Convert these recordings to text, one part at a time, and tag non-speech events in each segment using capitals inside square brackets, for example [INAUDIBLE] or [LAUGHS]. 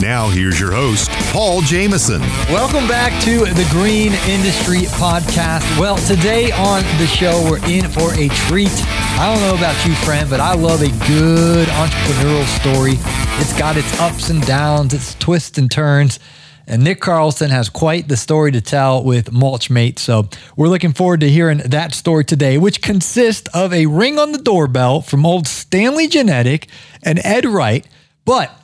Now, here's your host, Paul Jamison. Welcome back to the Green Industry Podcast. Well, today on the show, we're in for a treat. I don't know about you, friend, but I love a good entrepreneurial story. It's got its ups and downs, its twists and turns. And Nick Carlson has quite the story to tell with Mulchmate. So we're looking forward to hearing that story today, which consists of a ring on the doorbell from old Stanley Genetti and Ed Wright. But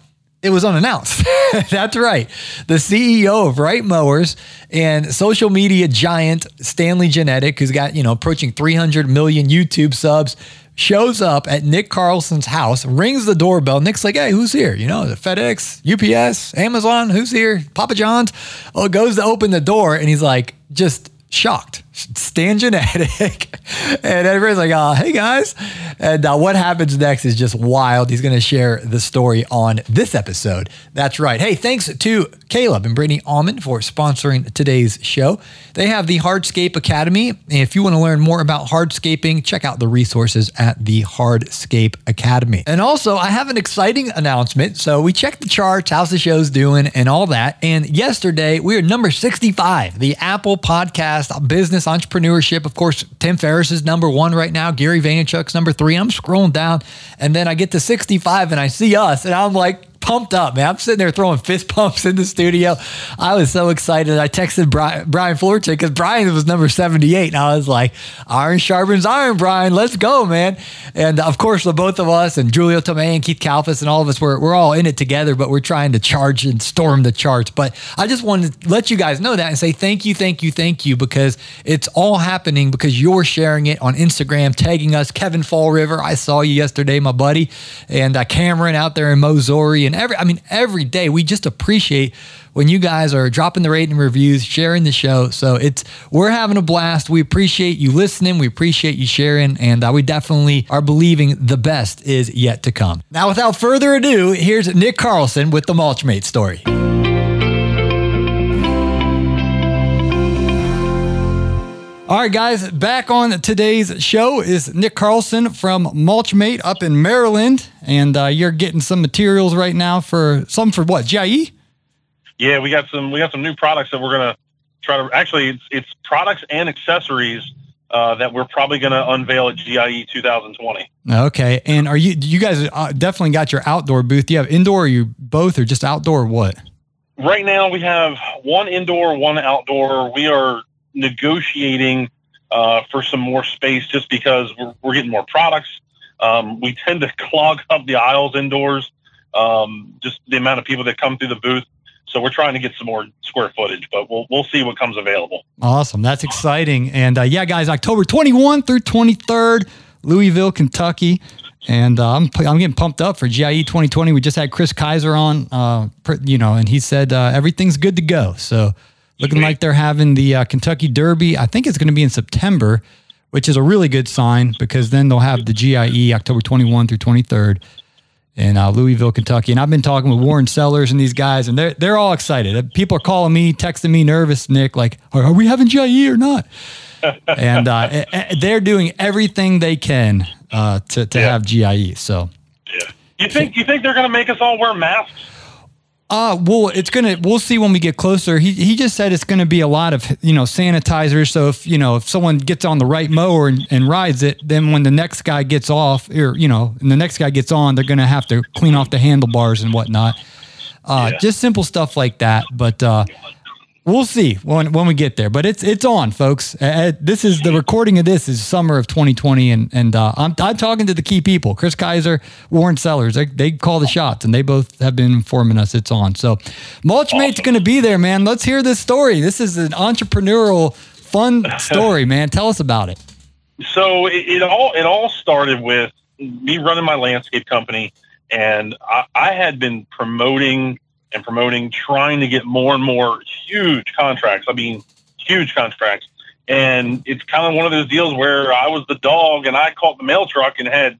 it was unannounced. [LAUGHS] That's right. The CEO of Wright Mowers and social media giant Stanley Genetti, who's got, you know, approaching 300 million YouTube subs, shows up at Nick Carlson's house, rings the doorbell. Nick's like, hey, who's here? You know, the FedEx, UPS, Amazon, who's here? Papa John's. Oh, goes to open the door and he's like, just shocked. Stan Genetti. [LAUGHS] and everybody's like, oh, hey guys. And uh, what happens next is just wild. He's going to share the story on this episode. That's right. Hey, thanks to Caleb and Brittany Allman for sponsoring today's show. They have the Hardscape Academy. If you want to learn more about hardscaping, check out the resources at the Hardscape Academy. And also, I have an exciting announcement. So we checked the charts, how's the show's doing, and all that. And yesterday, we were number 65, the Apple Podcast Business Entrepreneurship. Of course, Tim Ferriss is number one right now. Gary Vaynerchuk's number three. I'm scrolling down, and then I get to 65 and I see us, and I'm like, pumped up, man. I'm sitting there throwing fist pumps in the studio. I was so excited. I texted Brian, Brian Fullerton because Brian was number 78. And I was like, iron sharpens iron, Brian. Let's go, man. And of course, the both of us and Julio Tomei and Keith Kalfas and all of us, we're, we're all in it together, but we're trying to charge and storm the charts. But I just wanted to let you guys know that and say thank you, thank you, thank you, because it's all happening because you're sharing it on Instagram, tagging us. Kevin Fall River, I saw you yesterday, my buddy, and uh, Cameron out there in Missouri and and every I mean every day we just appreciate when you guys are dropping the rating reviews, sharing the show. So it's we're having a blast. We appreciate you listening. We appreciate you sharing, and uh, we definitely are believing the best is yet to come. Now, without further ado, here's Nick Carlson with the Mulchmate story. All right, guys, back on today's show is Nick Carlson from Mulchmate up in Maryland, and uh, you're getting some materials right now for some for what GIE? Yeah, we got some we got some new products that we're gonna try to actually it's, it's products and accessories uh, that we're probably gonna unveil at GIE 2020. Okay, and are you you guys uh, definitely got your outdoor booth? Do you have indoor? Or you both, or just outdoor? Or what? Right now, we have one indoor, one outdoor. We are negotiating uh, for some more space just because we're, we're getting more products. Um, we tend to clog up the aisles indoors, um, just the amount of people that come through the booth. So we're trying to get some more square footage, but we'll we'll see what comes available. Awesome, that's exciting. And uh, yeah, guys, October 21 through 23rd, Louisville, Kentucky. And uh, I'm I'm getting pumped up for GIE 2020. We just had Kris Kiser on, uh, you know, and he said uh, everything's good to go. So looking like they're having the uh, Kentucky Derby. I think it's going to be in September, which is a really good sign because then they'll have the GIE October 21 through 23rd in uh, Louisville, Kentucky. And I've been talking with Warren Sellers and these guys, and they're they're all excited. People are calling me, texting me, nervous, Nick, like, are, we having GIE or not? [LAUGHS] and uh, eh, eh, they're doing everything they can uh, to to yeah. have GIE. So, yeah. You think you think they're going to make us all wear masks? Uh, well, it's gonna. We'll see when we get closer. He he just said it's gonna be a lot of you know sanitizers. So if you know if someone gets on the right mower and, and rides it, then when the next guy gets off, or you know, and the next guy gets on, they're gonna have to clean off the handlebars and whatnot. Uh, yeah. just simple stuff like that. But uh, We'll see when when we get there, but it's it's on, folks. Uh, uh this is the recording of this is summer of 2020, and and uh, I'm I'm talking to the key people, Kris Kiser, Warren Sellers. They, they call the shots, and they both have been informing us it's on. So, Mulchmate's awesome. going to be there, man. Let's hear this story. This is an entrepreneurial, fun story, [LAUGHS] man. Tell us about it. So it, it all it all started with me running my landscape company, and I, I had been promoting and promoting, trying to get more and more huge contracts. I mean, huge contracts. And it's kind of one of those deals where I was the dog and I caught the mail truck and had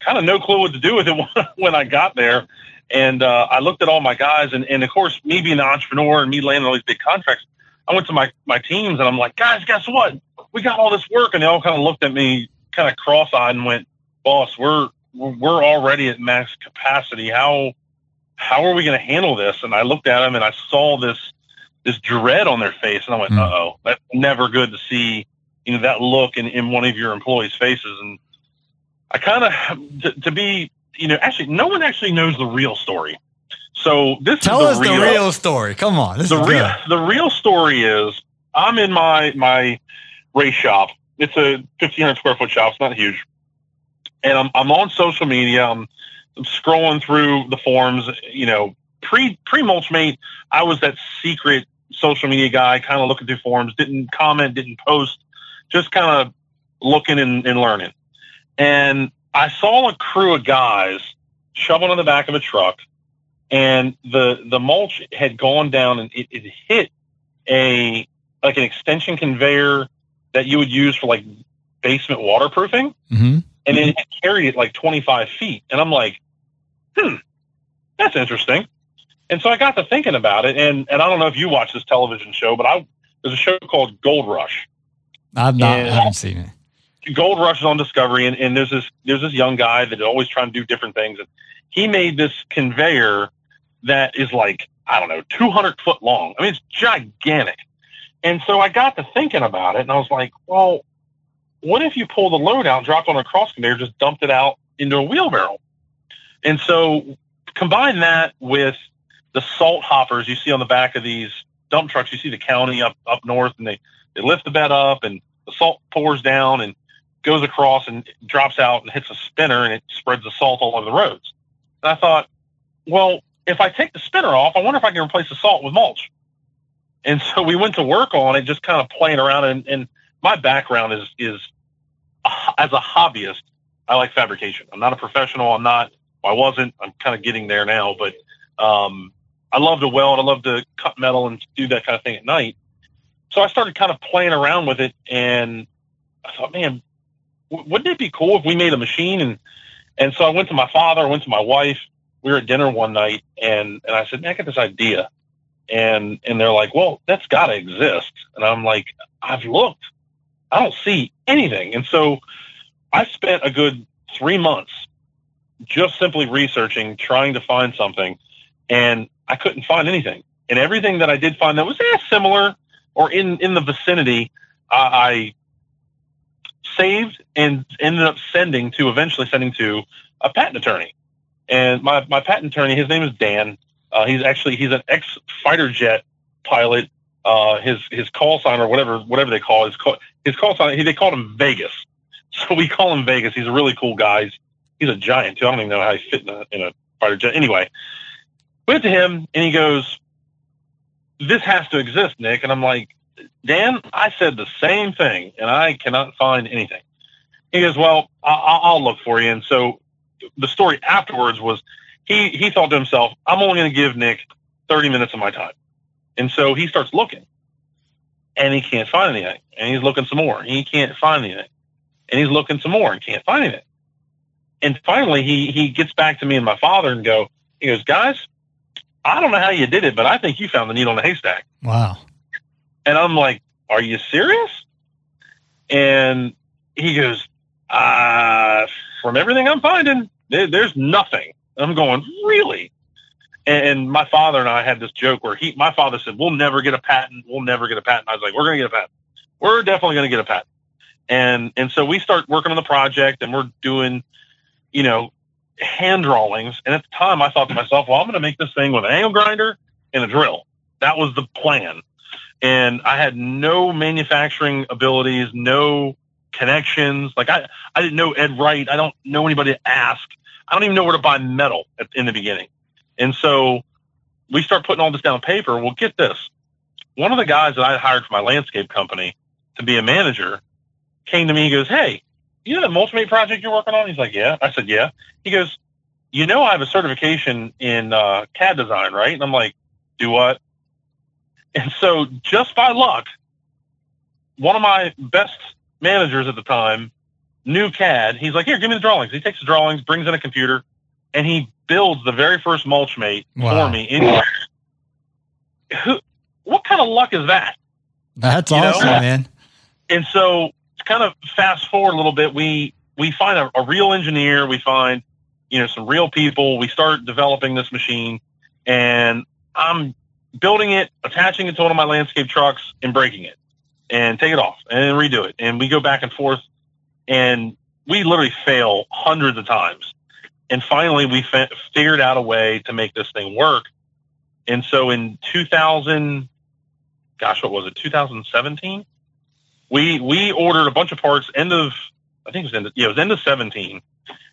kind of no clue what to do with it [LAUGHS] when I got there. And uh, I looked at all my guys, and, and of course, me being an entrepreneur and me landing all these big contracts, I went to my, my teams and I'm like, guys, guess what? We got all this work. And they all kind of looked at me kind of cross eyed and went, boss, we're, we're already at max capacity. How, how are we going to handle this? And I looked at them and I saw this, this dread on their face. And I went, mm. uh oh, that's never good to see, you know, that look in, in one of your employees' faces. And I kind of, to, to be, you know, actually, no one actually knows the real story. So this tell is the us real, the real story. Come on, this the real the real story is I'm in my my race shop. It's a 1,500 square foot shop. It's not huge, and I'm I'm on social media. I'm scrolling through the forums. You know, pre pre Mulchmate, I was that secret social media guy, kind of looking through forums. Didn't comment, didn't post, just kind of looking and, and learning. And I saw a crew of guys shoveling on the back of a truck and the the mulch had gone down and it, it hit a like an extension conveyor that you would use for like basement waterproofing, mm-hmm. and then it carried it like 25 feet. And I'm like, hmm, that's interesting. And so I got to thinking about it, and and I don't know if you watch this television show, but I there's a show called Gold Rush. I've not, I haven't seen it. Gold Rush is on Discovery, and, and there's this there's this young guy that's always trying to do different things, and he made this conveyor that is like, I don't know, 200 foot long. I mean, it's gigantic. And so I got to thinking about it and I was like, well, what if you pull the load out, drop it on a cross conveyor, just dumped it out into a wheelbarrow? And so combine that with the salt hoppers you see on the back of these dump trucks. You see the county up, up north and they, they lift the bed up and the salt pours down and goes across and drops out and hits a spinner and it spreads the salt all over the roads. And I thought, well, if I take the spinner off, I wonder if I can replace the salt with mulch. And so we went to work on it, just kind of playing around. And, and my background is is as a hobbyist, I like fabrication. I'm not a professional. I'm not. I wasn't. I'm kind of getting there now, but um, I love to weld. I love to cut metal and do that kind of thing at night. So I started kind of playing around with it, and I thought, man, w- wouldn't it be cool if we made a machine? And and so I went to my father, I went to my wife, we were at dinner one night and, and I said, man, I got this idea. And, and they're like, well, that's gotta exist. And I'm like, I've looked, I don't see anything. And so I spent a good three months just simply researching, trying to find something. And I couldn't find anything. And everything that I did find that was eh, similar or in, in the vicinity, I saved and ended up sending to eventually sending to a patent attorney. And my, my patent attorney, his name is Dan. Uh, he's actually he's an ex fighter jet pilot. Uh, his his call sign or whatever whatever they call it, his call, his call sign he, they called him Vegas, [LAUGHS] so we call him Vegas. He's a really cool guy. He's, he's a giant too. I don't even know how he fit in a, in a fighter jet. Anyway, went to him and he goes, "This has to exist, Nick." And I'm like, Dan, I said the same thing, and I cannot find anything. He goes, "Well, I'll, I'll look for you." And so the story afterwards was he he thought to himself, I'm only going to give Nick 30 minutes of my time, and so he starts looking, and he can't find anything, and he's looking some more, and he can't find anything, and he's looking some more and can't find anything, and finally he he gets back to me and my father and go, he goes, guys, I don't know how you did it, but I think you found the needle in the haystack. Wow. And I'm like, are you serious? And he goes, uh, from everything I'm finding, there, there's nothing. I'm going, really? And my father and I had this joke where he, my father said, we'll never get a patent. We'll never get a patent. I was like, we're going to get a patent. We're definitely going to get a patent. And, and so we start working on the project and we're doing, you know, hand drawings. And at the time I thought to myself, well, I'm going to make this thing with an angle grinder and a drill. That was the plan. And I had no manufacturing abilities, no connections. Like I, I didn't know Ed Wright. I don't know anybody to ask. I don't even know where to buy metal at, in the beginning. And so we start putting all this down on paper. Well, get this. One of the guys that I hired for my landscape company to be a manager came to me. He goes, Hey, you know that Mulchmate project you're working on? He's like, Yeah. I said, Yeah. He goes, You know, I have a certification in uh, CAD design, right? And I'm like, Do what? And so just by luck, one of my best managers at the time knew CAD. He's like, here, give me the drawings. He takes the drawings, brings in a computer, and he builds the very first mulch mate Wow. for me. In, who, what kind of luck is that? That's You know? awesome, man. and so to kind of fast forward a little bit, we we find a, a real engineer, we find you know some real people, we start developing this machine, and I'm building it, attaching it to one of my landscape trucks, and breaking it, and take it off and redo it, and we go back and forth, and we literally fail hundreds of times, and finally we fi- figured out a way to make this thing work, and so in 2000, gosh, what was it, 2017? We we ordered a bunch of parts end of I think it was end of, yeah it was end of 17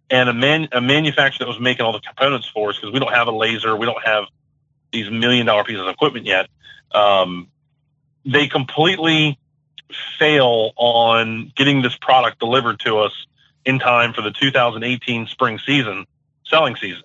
and a man a manufacturer that was making all the components for us because we don't have a laser we don't have these million dollar pieces of equipment yet um, they completely fail on getting this product delivered to us in time for the 2018 spring season selling season.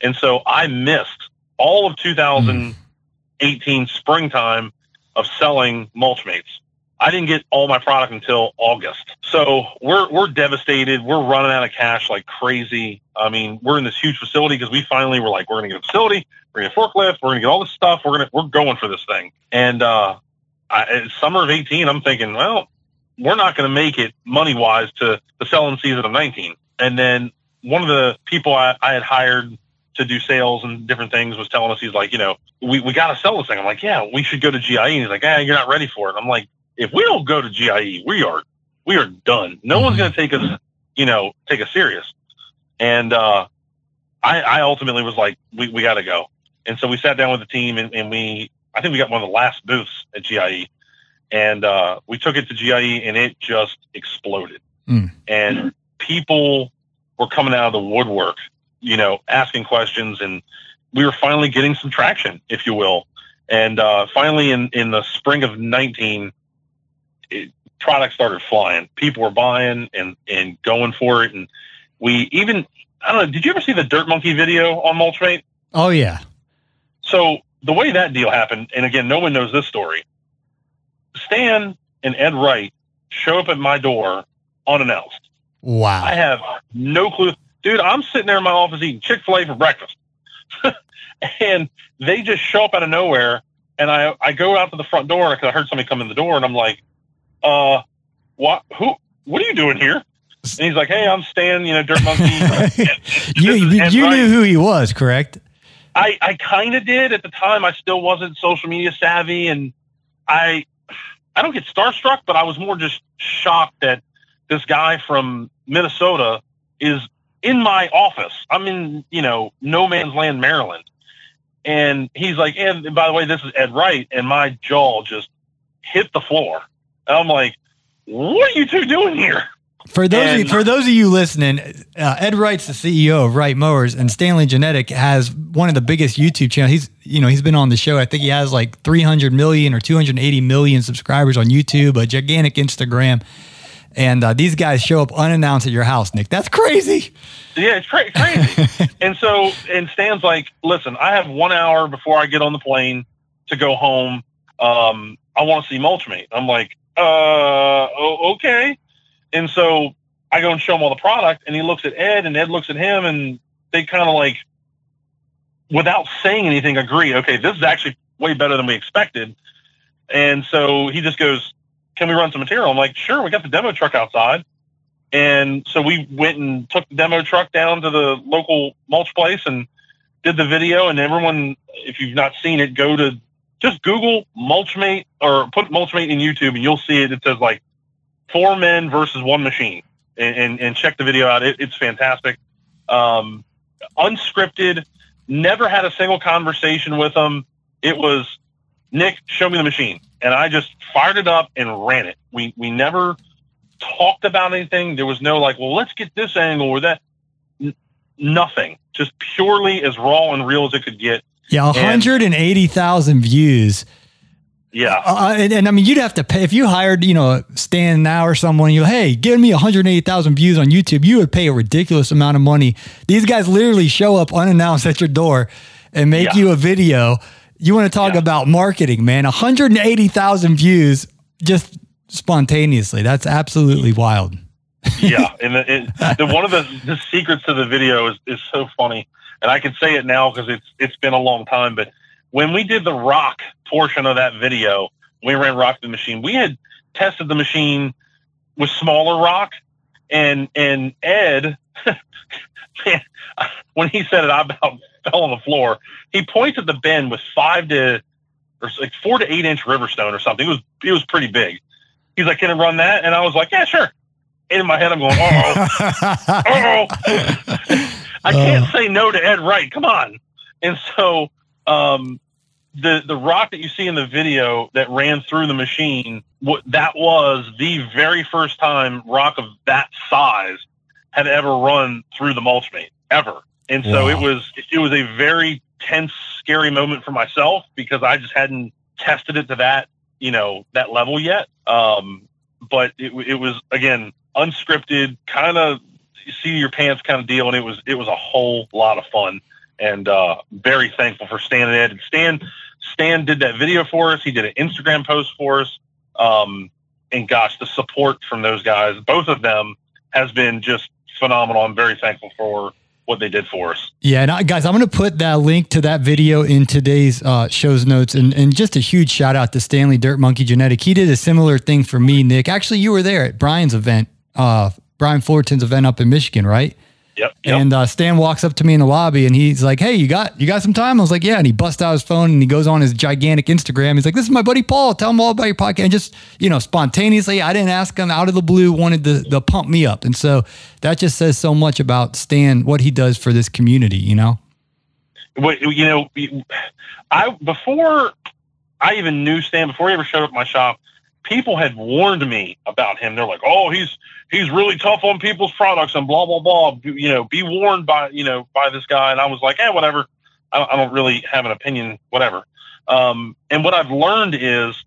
And so I missed all of 2018 springtime of selling mulch mates I didn't get all my product until August. So we're we're devastated. We're running out of cash like crazy. I mean, we're in this huge facility because we finally were like, we're gonna get a facility, we're gonna get a forklift, we're gonna get all this stuff, we're gonna we're going for this thing. And uh I, summer of eighteen, I'm thinking, well, we're not gonna make it money wise to the selling season of nineteen. And then one of the people I, I had hired to do sales and different things was telling us he's like, you know, we, we gotta sell this thing. I'm like, yeah, we should go to GIE. And he's like, yeah, you're not ready for it. I'm like, if we don't go to GIE, we are we are done. No one's going to take us, you know, take us serious. And uh, I, I ultimately was like, we, we got to go. And so we sat down with the team, and, and we I think we got one of the last booths at GIE, and uh, we took it to GIE, and it just exploded. Mm. And people were coming out of the woodwork, you know, asking questions, and we were finally getting some traction, if you will. And uh, finally, in in the spring of nineteen it, products started flying. People were buying and and going for it, and we even I don't know. Did you ever see the Dirt Monkey video on Mulchmate? Oh yeah. So the way that deal happened, and again, no one knows this story. Stan and Ed Wright show up at my door unannounced. Wow. I have no clue, dude. I'm sitting there in my office eating Chick Fil A for breakfast, [LAUGHS] and they just show up out of nowhere. And I I go out to the front door because I heard somebody come in the door, and I'm like, uh, what? Who? What are you doing here? And he's like, hey, I'm Stan, you know, Dirt Monkey. [LAUGHS] you you, knew who he was, correct? I, I kind of did at the time. I still wasn't social media savvy, and I I don't get starstruck, but I was more just shocked that this guy from Minnesota is in my office. I'm in you know no man's land, Maryland, and he's like, and by the way, this is Ed Wright, and my jaw just hit the floor. And I'm like, what are you two doing here? For those of you, for those of you listening, uh, Ed Wright's the CEO of Wright Mowers, and Stanley Genetti has one of the biggest YouTube channels. He's you know he's been on the show. I think he has like 300 million or 280 million subscribers on YouTube, a gigantic Instagram, and uh, these guys show up unannounced at your house. Nick, that's crazy. Yeah, it's cra- crazy. [LAUGHS] and so, and Stan's like, listen, I have one hour before I get on the plane to go home. Um, I want to see Mulchmate. I'm like, uh, okay. And so I go and show him all the product, and he looks at Ed, and Ed looks at him, and they kind of like, without saying anything, agree. Okay, this is actually way better than we expected. And so he just goes, "Can we run some material?" I'm like, "Sure." We got the demo truck outside. And so we went and took the demo truck down to the local mulch place and did the video. And everyone, if you've not seen it, go to just Google Mulchmate or put Mulchmate in YouTube and you'll see it. It says like four men versus one machine and, and, and check the video out. It, it's fantastic. Um, unscripted, never had a single conversation with them. It was Nick, show me the machine. And I just fired it up and ran it. We, we never talked about anything. There was no like, well, let's get this angle or that. N- nothing. Just purely as raw and real as it could get. Yeah, 180,000 views. Yeah. Uh, and, and I mean, you'd have to pay if you hired, you know, Stan now or someone. You, hey, give me 180,000 views on YouTube. You would pay a ridiculous amount of money. These guys literally show up unannounced at your door and make Yeah. you a video. You want to talk Yeah. about marketing, man? 180,000 views just spontaneously. That's absolutely wild. yeah, [LAUGHS] and the, it, the, one of the, the secrets of the video is, is so funny, and I can say it now because it's it's been a long time. But when we did the rock portion of that video, we ran rock the machine. We had tested the machine with smaller rock, and and Ed, [LAUGHS] man, [LAUGHS] when he said it, I [LAUGHS] about fell on the floor. He points at the bend with five to or like four to eight inch riverstone or something. It was it was pretty big. He's like, "Can I run that?" And I was like, "Yeah, sure." in my head, I'm going, oh, oh, I can't uh. say no to Ed Wright. Come on. And so, um, the the rock that you see in the video that ran through the machine, what that was the very first time rock of that size had ever run through the mulch mate ever. And so wow. it was it was a very tense, scary moment for myself because I just hadn't tested it to that you know that level yet. Um, but it, it was again unscripted, kind of see your pants kind of deal, and it was it was a whole lot of fun, and uh, very thankful for Stan and Ed. And Stan Stan did that video for us. He did an Instagram post for us, um, and gosh, the support from those guys, both of them, has been just phenomenal. I'm very thankful for what they did for us. Yeah, and I, guys, I'm going to put that link to that video in today's uh, show's notes, and, and just a huge shout out to Stanley Dirt Monkey Genetti. He did a similar thing for me, Nick. Actually, you were there at Brian's event uh, Brian Fullerton's event up in Michigan, right? Yep. yep. And uh, Stan walks up to me in the lobby and he's like, "Hey, you got you got some time?" I was like, "Yeah." And he busts out his phone and he goes on his gigantic Instagram. He's like, "This is my buddy Paul. Tell him all about your podcast." And just you know, spontaneously, I didn't ask him out of the blue, wanted to, to pump me up, and so that just says so much about Stan, what he does for this community. You know. What you know, I before I even knew Stan, before he ever showed up at my shop, people had warned me about him. They're like, "Oh, he's he's really tough on people's products and blah blah blah." You know, be warned by you know by this guy. And I was like, "Eh, whatever. I, I don't really have an opinion. Whatever." Um, and what I've learned is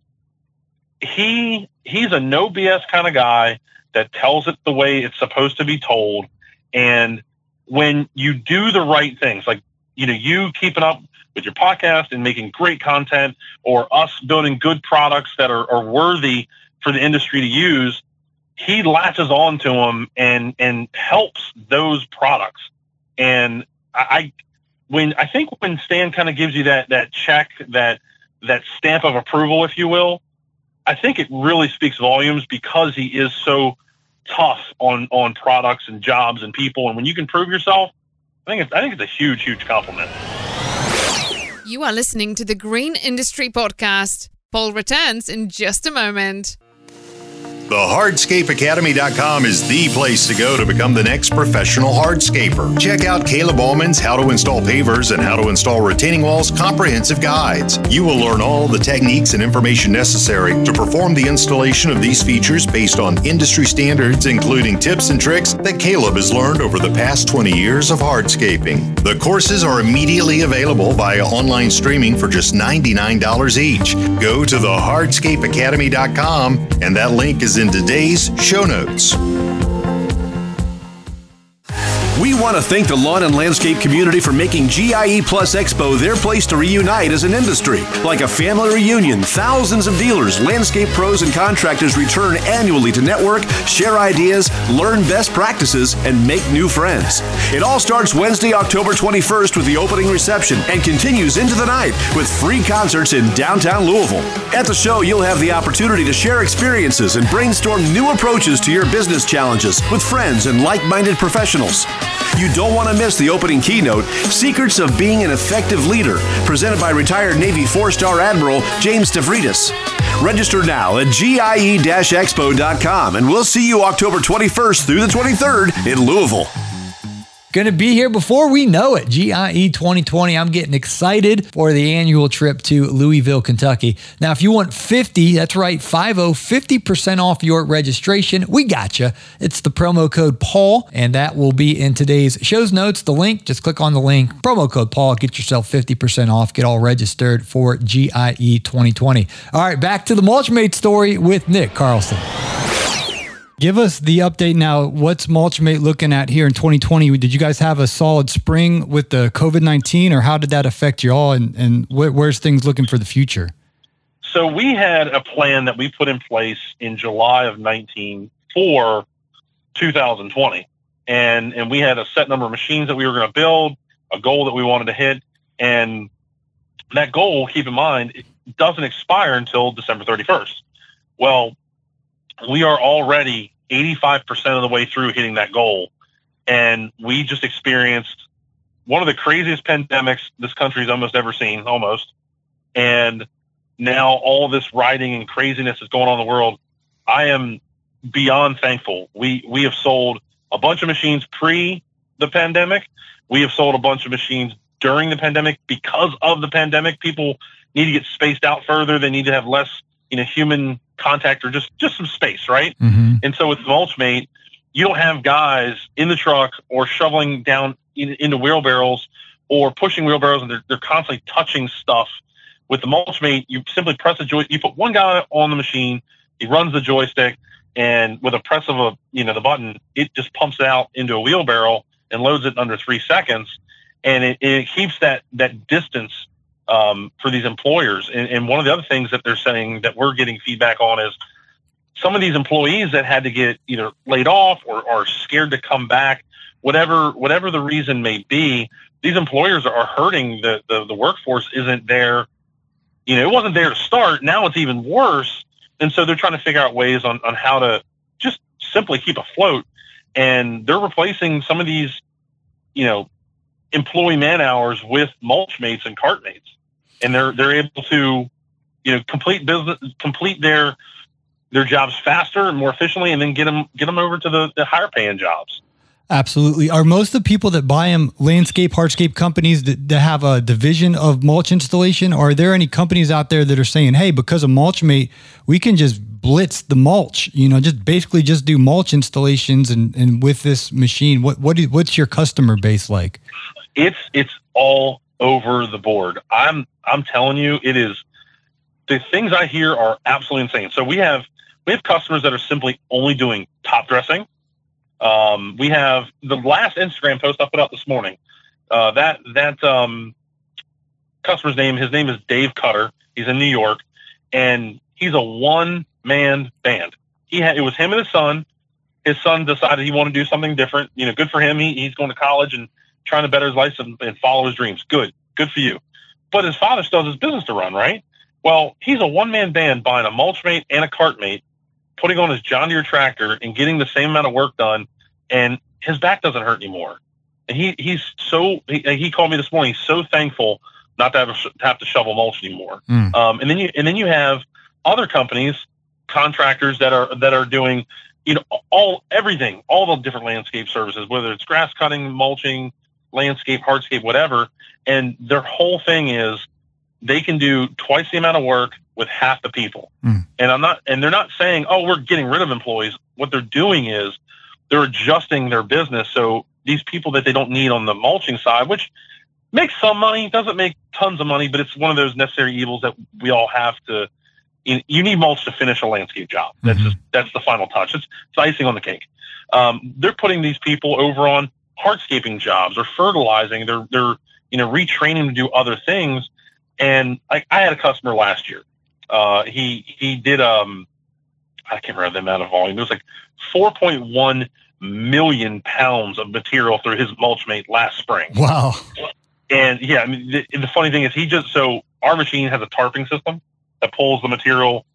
he he's a no BS kind of guy that tells it the way it's supposed to be told. And when you do the right things, like you know, you keeping up with your podcast and making great content or us building good products that are, are worthy for the industry to use, he latches on to them and and helps those products. And I when I think when Stan kind of gives you that that check, that that stamp of approval, if you will, I think it really speaks volumes because he is so tough on on products and jobs and people. And when you can prove yourself, I think it's I think it's a huge, huge compliment. You are listening to the Green Industry Podcast. Paul returns in just a moment. The hardscapeacademy.com is the place to go to become the next professional hardscaper. Check out Caleb Allman's How to Install Pavers and How to Install Retaining Walls comprehensive guides. You will learn all the techniques and information necessary to perform the installation of these features based on industry standards, including tips and tricks that Caleb has learned over the past 20 years of hardscaping. The courses are immediately available via online streaming for just $99 each. Go to the hardscapeacademy.com and that link is in today's show notes. We want to thank the lawn and landscape community for making GIE Plus Expo their place to reunite as an industry. Like a family reunion, thousands of dealers, landscape pros, and contractors return annually to network, share ideas, learn best practices, and make new friends. It all starts Wednesday, October 21st with the opening reception and continues into the night with free concerts in downtown Louisville. At the show, you'll have the opportunity to share experiences and brainstorm new approaches to your business challenges with friends and like minded professionals. You don't want to miss the opening keynote, Secrets of Being an Effective Leader, presented by retired Navy four star Admiral James Stavridis. Register now at GIE-expo.com and we'll see you October 21st through the 23rd in Louisville. Going to be here before we know it. GIE 2020. I'm getting excited for the annual trip to Louisville, Kentucky. Now, if you want 50, that's right, 50, 50% off your registration, we got you. It's the promo code Paul, and that will be in today's show's notes. The link, just click on the link, promo code Paul, get yourself 50% off, get all registered for GIE 2020. All right, back to the Mulchmate story with Nick Carlson. Give us the update now. What's Mulchmate looking at here in 2020? Did you guys have a solid spring with the COVID 19, or how did that affect you all? And, and wh- where's things looking for the future? So, we had a plan that we put in place in July of 19 for 2020, and and we had a set number of machines that we were going to build, a goal that we wanted to hit, and that goal, keep in mind, it doesn't expire until December 31st. Well, we are already 85% of the way through hitting that goal, and we just experienced one of the craziest pandemics this country's almost ever seen, almost. And now all this rioting and craziness is going on in the world. I am beyond thankful. We we have sold a bunch of machines pre the pandemic. We have sold a bunch of machines during the pandemic because of the pandemic. People need to get spaced out further. They need to have less, you know, human contact or just just some space, right? Mm-hmm. And so with the Mulchmate, you don't have guys in the truck or shoveling down in, into wheelbarrows or pushing wheelbarrows, and they're, they're constantly touching stuff. With the Mulchmate, you simply press a joy. You put one guy on the machine, he runs the joystick, and with a press of a you know the button, it just pumps it out into a wheelbarrow and loads it in under three seconds, and it, it keeps that that distance um, for these employers. And, and one of the other things that they're saying that we're getting feedback on is some of these employees that had to get either laid off or are scared to come back, whatever whatever the reason may be, these employers are hurting the, the the workforce isn't there. You know, it wasn't there to start. Now it's even worse. And so they're trying to figure out ways on, on how to just simply keep afloat. And they're replacing some of these, you know, employee man hours with mulch mates and cart mates. And they're they're able to, you know, complete business complete their their jobs faster and more efficiently and then get them get them over to the, the higher paying jobs. Absolutely. Are most of the people that buy them landscape, hardscape companies that, that have a division of mulch installation? Or are there any companies out there that are saying, hey, because of Mulchmate, we can just blitz the mulch, you know, just basically just do mulch installations and, and with this machine? What, what's your customer base like? It's, it's all over the board. I'm, I'm telling you, it is, the things I hear are absolutely insane. So we have, we have customers that are simply only doing top dressing um, we have the last Instagram post I put out this morning. Uh, that that um, customer's name, his name is Dave Cutter. He's in New York, and he's a one man band. He had it was him and his son. His son decided he wanted to do something different. You know, good for him. He, he's going to college and trying to better his life and, and follow his dreams. Good, good for you. But his father still has his business to run, right? Well, he's a one man band buying a mulch mate and a cart mate putting on his John Deere tractor and getting the same amount of work done, and his back doesn't hurt anymore. And he he's so he, he called me this morning. He's so thankful not to have, to have to shovel mulch anymore. Mm. Um, and then you and then you have other companies, contractors that are that are doing you know all everything, all the different landscape services, whether it's grass cutting, mulching, landscape, hardscape, whatever. And their whole thing is they can do twice the amount of work with half the people. Mm. And I'm not, and they're not saying, oh, we're getting rid of employees. What they're doing is they're adjusting their business. So these people that they don't need on the mulching side, which makes some money, doesn't make tons of money, but it's one of those necessary evils that we all have to. You need mulch to finish a landscape job. That's Mhm. just that's the final touch. It's, it's icing on the cake. Um, they're putting these people over on hardscaping jobs or fertilizing. They're they're you know retraining to do other things. And I, I had a customer last year. Uh, he he did um I can't remember the amount of volume. It was like 4.1 million pounds of material through his mulchmate last spring. Wow. And yeah, I mean, the, the funny thing is he just so our machine has a tarping system that pulls the material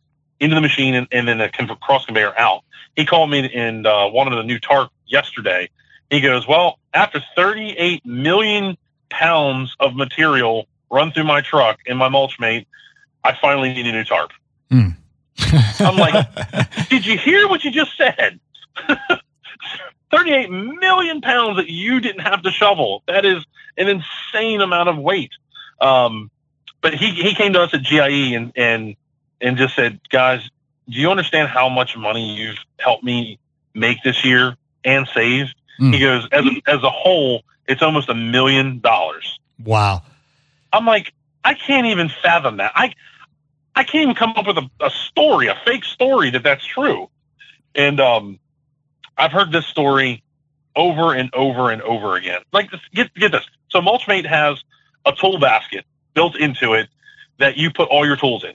into the machine and, and then a cross conveyor out. He called me and uh, wanted a new tarp yesterday. He goes, well, after 38 million pounds of material run through my truck in my mulchmate, I finally need a new tarp. [LAUGHS] I'm like, [LAUGHS] did you hear what you just said? [LAUGHS] 38 million pounds that you didn't have to shovel. That is an insane amount of weight. Um, but he, he came to us at GIE and, and, and just said, guys, do you understand how much money you've helped me make this year and save? Mm. He goes, as a, as a whole, it's almost a million dollars. wow. I'm like, I can't even fathom that. I I can't even come up with a, a story, a fake story that that's true. And um, I've heard this story over and over and over again. Like, this, get get this. So Mulchmate has a tool basket built into it that you put all your tools in.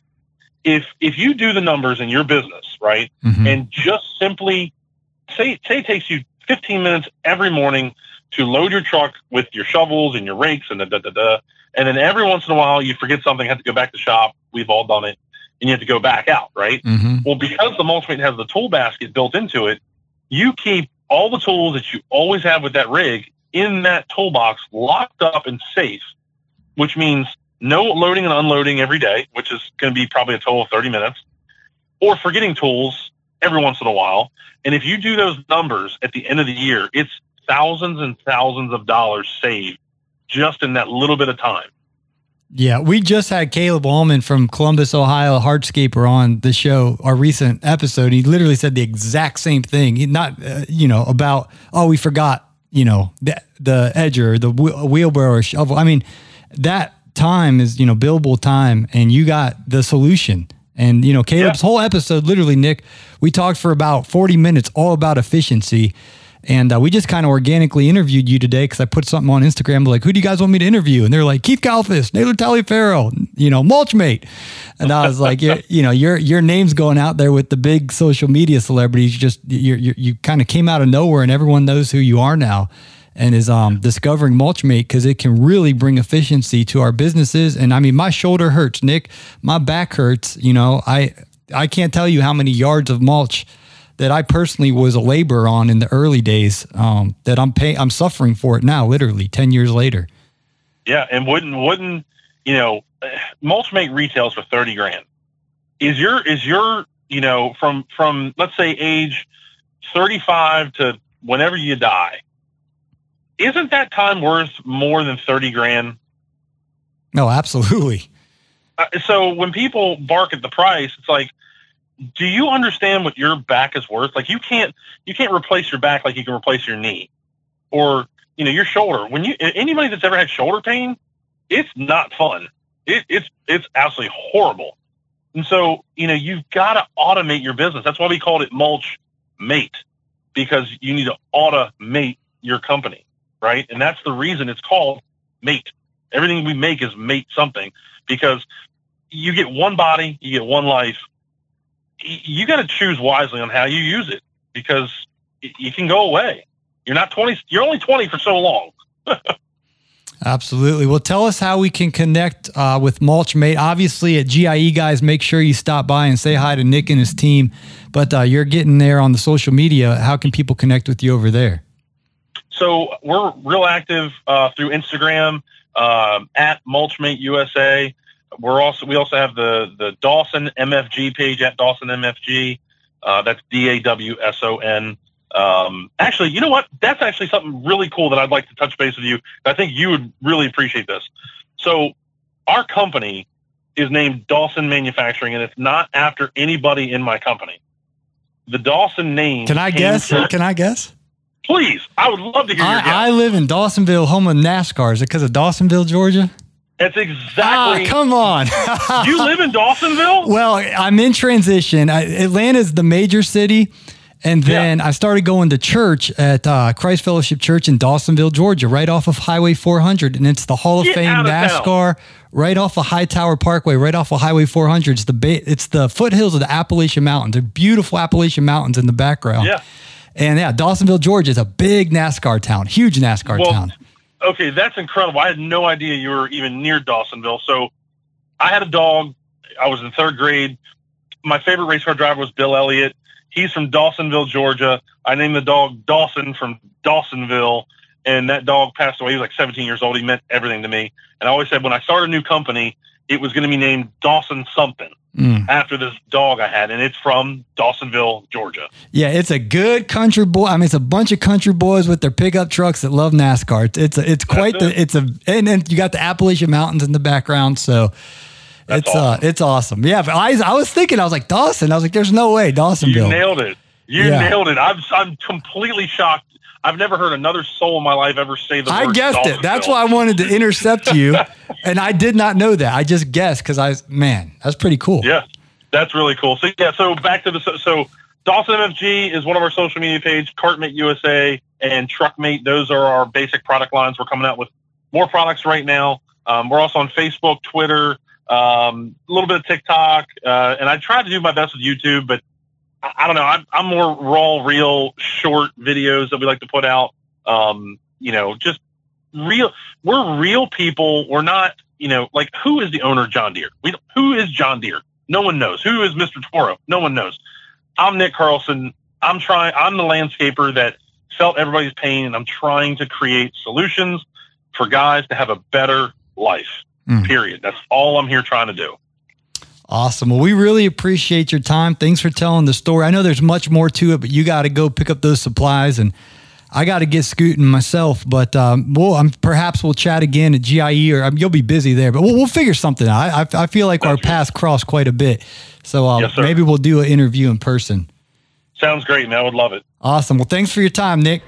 If if you do the numbers in your business, right, Mhm. and just simply say say it takes you 15 minutes every morning to load your truck with your shovels and your rakes and da da da da. And then every once in a while you forget something, have to go back to shop. We've all done it, and you have to go back out, right? Mm-hmm. Well, because the Mulchmate has the tool basket built into it, you keep all the tools that you always have with that rig in that toolbox, locked up and safe, which means no loading and unloading every day, which is going to be probably a total of 30 minutes, or forgetting tools every once in a while. And if you do those numbers at the end of the year, it's thousands and thousands of dollars saved just in that little bit of time. Yeah, we just had Caleb Allman from Columbus, Ohio, hardscaper on the show, our recent episode. He literally said the exact same thing. He not, uh, you know, about oh, we forgot, you know, the the edger, the wheelbarrow, or shovel. I mean, that time is you know billable time, and you got the solution. And you know, Caleb's yeah. whole episode, literally, Nick, we talked for about forty minutes, all about efficiency. And uh, we just kind of organically interviewed you today because I put something on Instagram like, "Who do you guys want me to interview?" And they're like, "Keith Kalfas, Naylor Taliaferro, you know, Mulchmate." And I was like, "You know, your your name's going out there with the big social media celebrities. Just you you you kind of came out of nowhere, and everyone knows who you are now." And is um, discovering Mulchmate because it can really bring efficiency to our businesses. And I mean, my shoulder hurts, Nick. My back hurts. You know, I I can't tell you how many yards of mulch that I personally was a laborer on in the early days um, that I'm paying, I'm suffering for it now, literally 10 years later. Yeah. And wouldn't, wouldn't, you know, Mulchmate retails for 30 grand. Is your, is your, you know, from, from, let's say age 35 to whenever you die, isn't that time worth more than 30 grand? No, absolutely. Uh, so when people bark at the price, it's like, do you understand what your back is worth? Like you can't you can't replace your back like you can replace your knee or you know your shoulder. When you anybody that's ever had shoulder pain, it's not fun. It, it's it's absolutely horrible. And so you know you've got to automate your business. That's why we called it mulch mate because you need to automate your company, right? And that's the reason it's called mate. Everything we make is mate something because you get one body, you get one life, you got to choose wisely on how you use it because you can go away. You're not 20, you're only 20 for so long. [LAUGHS] Absolutely. Well, tell us how we can connect uh, with Mulchmate. Obviously, at GIE, guys, make sure you stop by and say hi to Nick and his team. But uh, you're getting there on the social media. How can people connect with you over there? So we're real active uh, through Instagram um, at Mulchmate USA we're also we also have the the Dawson MFG page at Dawson MFG. Uh, that's D A W S O N. Um, actually, you know what? That's actually something really cool that I'd like to touch base with you. I think you would really appreciate this. So, our company is named Dawson Manufacturing, and it's not after anybody in my company. The Dawson name. Can I guess? To, Can I guess? Please, I would love to hear. I, I live in Dawsonville, home of NASCAR. Is it because of Dawsonville, Georgia? That's exactly. Ah, come on. [LAUGHS] you live in Dawsonville? Well, I'm in transition. I, Atlanta's the major city. And then yeah. I started going to church at uh, Christ Fellowship Church in Dawsonville, Georgia, right off of Highway 400. And it's the Hall of Get Fame of NASCAR, right off of Hightower Parkway, right off of Highway 400. It's the, ba- it's the foothills of the Appalachian Mountains. They're beautiful Appalachian Mountains in the background. Yeah. And yeah, Dawsonville, Georgia is a big NASCAR town, huge NASCAR well, town okay, that's incredible. I had no idea you were even near Dawsonville. So I had a dog. I was in third grade. My favorite race car driver was Bill Elliott. He's from Dawsonville, Georgia. I named the dog Dawson from Dawsonville. And that dog passed away. He was like 17 years old. He meant everything to me. And I always said when I start a new company, it was going to be named Dawson something mm. after this dog I had, and it's from Dawsonville, Georgia. Yeah, it's a good country boy. I mean, it's a bunch of country boys with their pickup trucks that love NASCAR. It's it's, a, it's quite That's the it. it's a and then you got the Appalachian Mountains in the background, so. That's it's uh, awesome. uh, it's awesome. Yeah, I, I was thinking, I was like Dawson. I was like, there's no way Dawsonville. You nailed it. You yeah. nailed it. I'm I'm completely shocked I've never heard another soul in my life ever say the I guessed it. That's why I wanted to intercept you, [LAUGHS] and I did not know that. I just guessed because I man, that's pretty cool. Yeah, that's really cool. So yeah, so back to the so so Dawson MFG is one of our social media page. Cartmate USA and Truckmate. Those are our basic product lines. We're coming out with more products right now. Um, we're also on Facebook, Twitter, um, a little bit of TikTok, uh, and I try to do my best with YouTube, but I, don't know. I'm, I'm more raw, real, short videos that we like to put out. Um, you know, just real. We're real people. We're not. You know, like who is the owner of John Deere? We who is John Deere? No one knows. Who is Mr. Toro? No one knows. I'm Nick Carlson. I'm trying. I'm the landscaper that felt everybody's pain, and I'm trying to create solutions for guys to have a better life. Mm. Period. That's all I'm here trying to do. Awesome. Well, we really appreciate your time. Thanks for telling the story. I know there's much more to it, but you got to go pick up those supplies, and I got to get scooting myself. But um, we'll um, perhaps we'll chat again at GIE, or um, you'll be busy there. But we'll, we'll figure something out. I, I, I feel like our paths cross quite a bit, so uh, yes, maybe we'll do an interview in person. Sounds great, man. I would love it. Awesome. Well, thanks for your time, Nick.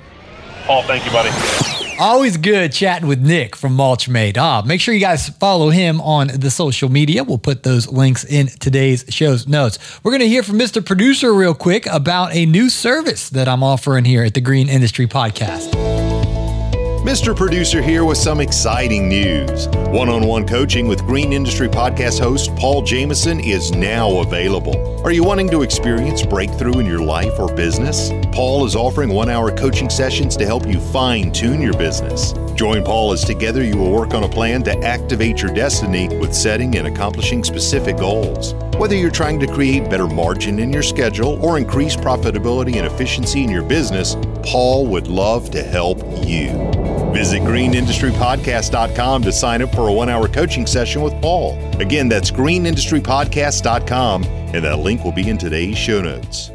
Paul, thank you, buddy. Always good chatting with Nick from Mulchmate. Ah, make sure you guys follow him on the social media. We'll put those links in today's show's notes. We're going to hear from Mr. Producer real quick about a new service that I'm offering here at the Green Industry Podcast. Mr. Producer here with some exciting news. One on one coaching with Green Industry Podcast host Paul Jamison is now available. Are you wanting to experience breakthrough in your life or business? Paul is offering one hour coaching sessions to help you fine tune your business. Join Paul as together you will work on a plan to activate your destiny with setting and accomplishing specific goals. Whether you're trying to create better margin in your schedule or increase profitability and efficiency in your business, Paul would love to help you. Visit greenindustrypodcast.com to sign up for a one hour coaching session with Paul. Again, that's greenindustrypodcast.com, and that link will be in today's show notes.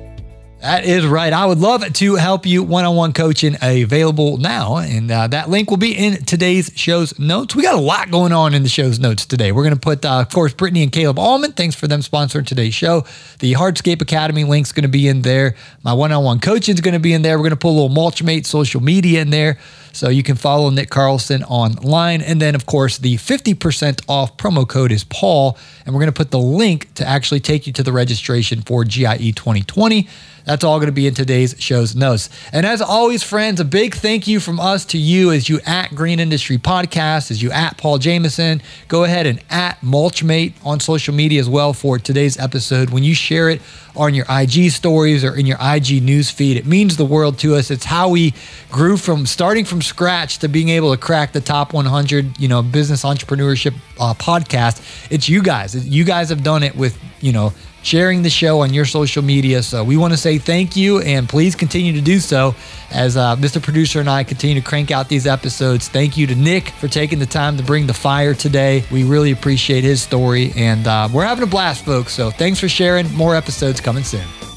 That is right. I would love to help you one on one coaching available now. And uh, that link will be in today's show's notes. We got a lot going on in the show's notes today. We're going to put, uh, of course, Brittany and Caleb Allman. Thanks for them sponsoring today's show. The Hardscape Academy link's going to be in there. My one on one coaching is going to be in there. We're going to put a little Mulchmate social media in there. So you can follow Nick Carlson online. And then, of course, the 50% off promo code is Paul. And we're going to put the link to actually take you to the registration for GIE 2020. That's all going to be in today's show's notes. And as always, friends, a big thank you from us to you as you at Green Industry Podcast, as you at Paul Jamison. Go ahead and at Mulchmate on social media as well for today's episode. When you share it on your IG stories or in your IG news feed, it means the world to us. It's how we grew from starting from scratch to being able to crack the top 100, you know, business entrepreneurship uh, podcast. It's you guys. You guys have done it with, you know, sharing the show on your social media. So we want to say thank you and please continue to do so as uh, Mr. Producer and I continue to crank out these episodes. Thank you to Nick for taking the time to bring the fire today. We really appreciate his story and uh, we're having a blast, folks. So thanks for sharing. More episodes coming soon.